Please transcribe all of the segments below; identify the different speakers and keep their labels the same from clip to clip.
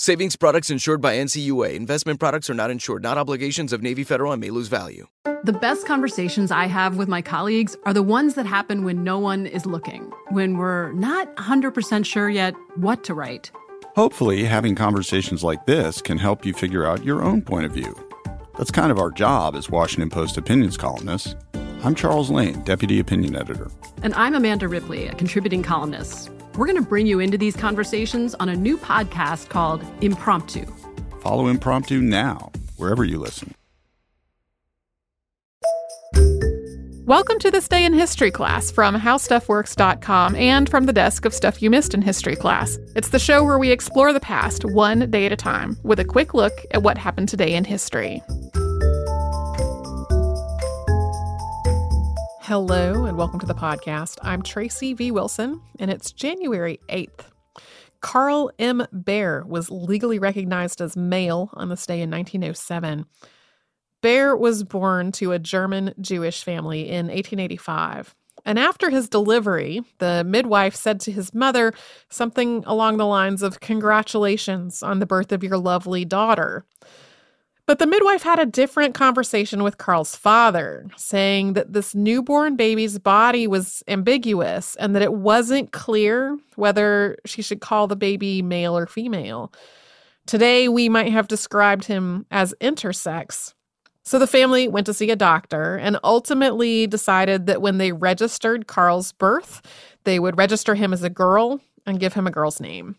Speaker 1: Savings products insured by NCUA. Investment products are not insured, not obligations of Navy Federal and may lose value.
Speaker 2: The best conversations I have with my colleagues are the ones that happen when no one is looking, when we're not 100% sure yet what to write.
Speaker 3: Hopefully, having conversations like this can help you figure out your own point of view. That's kind of our job as Washington Post opinions columnists. I'm Charles Lane, Deputy Opinion Editor.
Speaker 2: And I'm Amanda Ripley, a contributing columnist. We're going to bring you into these conversations on a new podcast called Impromptu.
Speaker 3: Follow Impromptu now, wherever you listen.
Speaker 4: Welcome to this day in history class from howstuffworks.com and from the desk of Stuff You Missed in History class. It's the show where we explore the past one day at a time with a quick look at what happened today in history. Hello, and welcome to the podcast. I'm Tracy V. Wilson, and it's January 8th. Carl M. Baer was legally recognized as male on this day in 1907. Baer was born to a German Jewish family in 1885. And after his delivery, the midwife said to his mother something along the lines of, Congratulations on the birth of your lovely daughter. But the midwife had a different conversation with Carl's father, saying that this newborn baby's body was ambiguous and that it wasn't clear whether she should call the baby male or female. Today, we might have described him as intersex. So the family went to see a doctor and ultimately decided that when they registered Carl's birth, they would register him as a girl and give him a girl's name.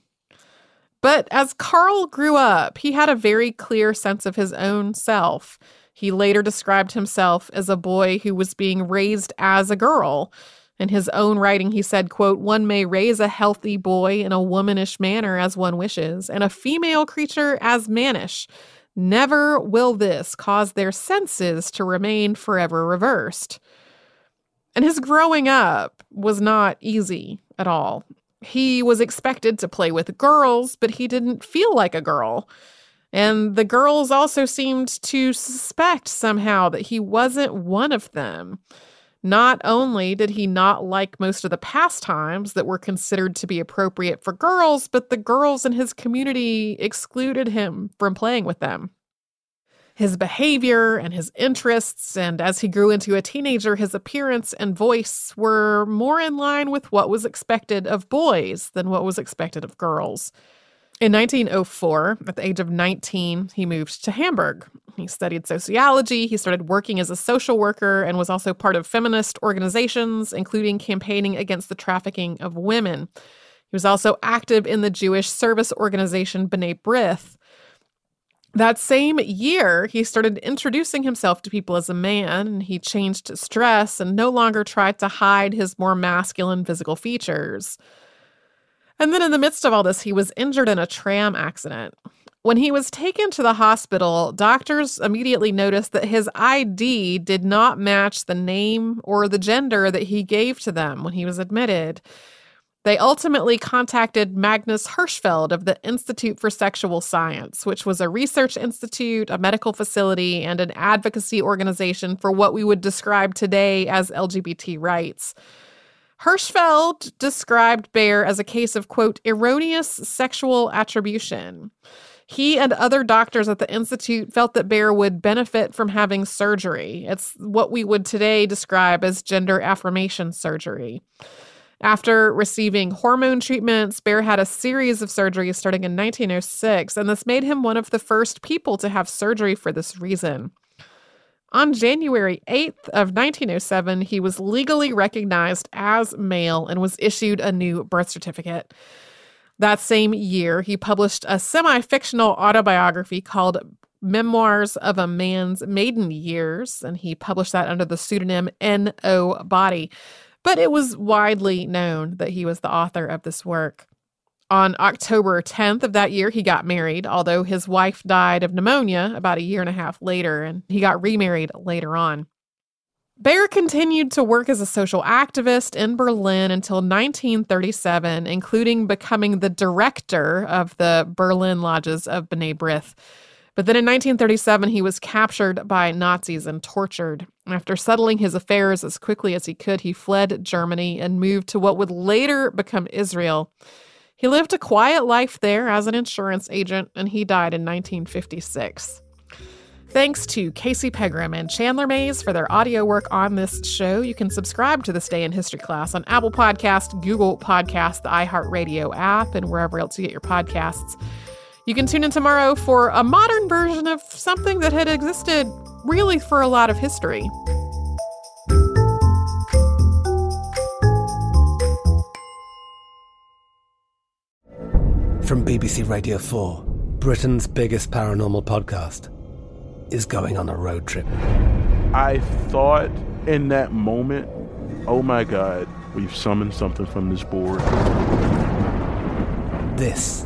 Speaker 4: But as Carl grew up, he had a very clear sense of his own self. He later described himself as a boy who was being raised as a girl. In his own writing, he said, quote, One may raise a healthy boy in a womanish manner as one wishes, and a female creature as mannish. Never will this cause their senses to remain forever reversed. And his growing up was not easy at all. He was expected to play with girls, but he didn't feel like a girl. And the girls also seemed to suspect somehow that he wasn't one of them. Not only did he not like most of the pastimes that were considered to be appropriate for girls, but the girls in his community excluded him from playing with them his behavior and his interests, and as he grew into a teenager, his appearance and voice were more in line with what was expected of boys than what was expected of girls. In 1904, at the age of 19, he moved to Hamburg. He studied sociology, he started working as a social worker, and was also part of feminist organizations, including campaigning against the trafficking of women. He was also active in the Jewish service organization B'nai B'rith, that same year, he started introducing himself to people as a man, and he changed his dress and no longer tried to hide his more masculine physical features. And then, in the midst of all this, he was injured in a tram accident. When he was taken to the hospital, doctors immediately noticed that his ID did not match the name or the gender that he gave to them when he was admitted. They ultimately contacted Magnus Hirschfeld of the Institute for Sexual Science, which was a research institute, a medical facility, and an advocacy organization for what we would describe today as LGBT rights. Hirschfeld described Baer as a case of, quote, erroneous sexual attribution. He and other doctors at the Institute felt that Baer would benefit from having surgery. It's what we would today describe as gender affirmation surgery. After receiving hormone treatments, Baer had a series of surgeries starting in 1906, and this made him one of the first people to have surgery for this reason. On January 8th of 1907, he was legally recognized as male and was issued a new birth certificate. That same year, he published a semi fictional autobiography called Memoirs of a Man's Maiden Years, and he published that under the pseudonym N.O. Body. But it was widely known that he was the author of this work. On October 10th of that year, he got married, although his wife died of pneumonia about a year and a half later, and he got remarried later on. Baer continued to work as a social activist in Berlin until 1937, including becoming the director of the Berlin Lodges of B'nai B'rith. But then in 1937, he was captured by Nazis and tortured. After settling his affairs as quickly as he could, he fled Germany and moved to what would later become Israel. He lived a quiet life there as an insurance agent, and he died in 1956. Thanks to Casey Pegram and Chandler Mays for their audio work on this show. You can subscribe to This Day in History class on Apple Podcast, Google Podcast, the iHeartRadio app, and wherever else you get your podcasts. You can tune in tomorrow for a modern version of something that had existed really for a lot of history.
Speaker 5: From BBC Radio 4, Britain's biggest paranormal podcast is going on a road trip.
Speaker 6: I thought in that moment, oh my God, we've summoned something from this board.
Speaker 5: This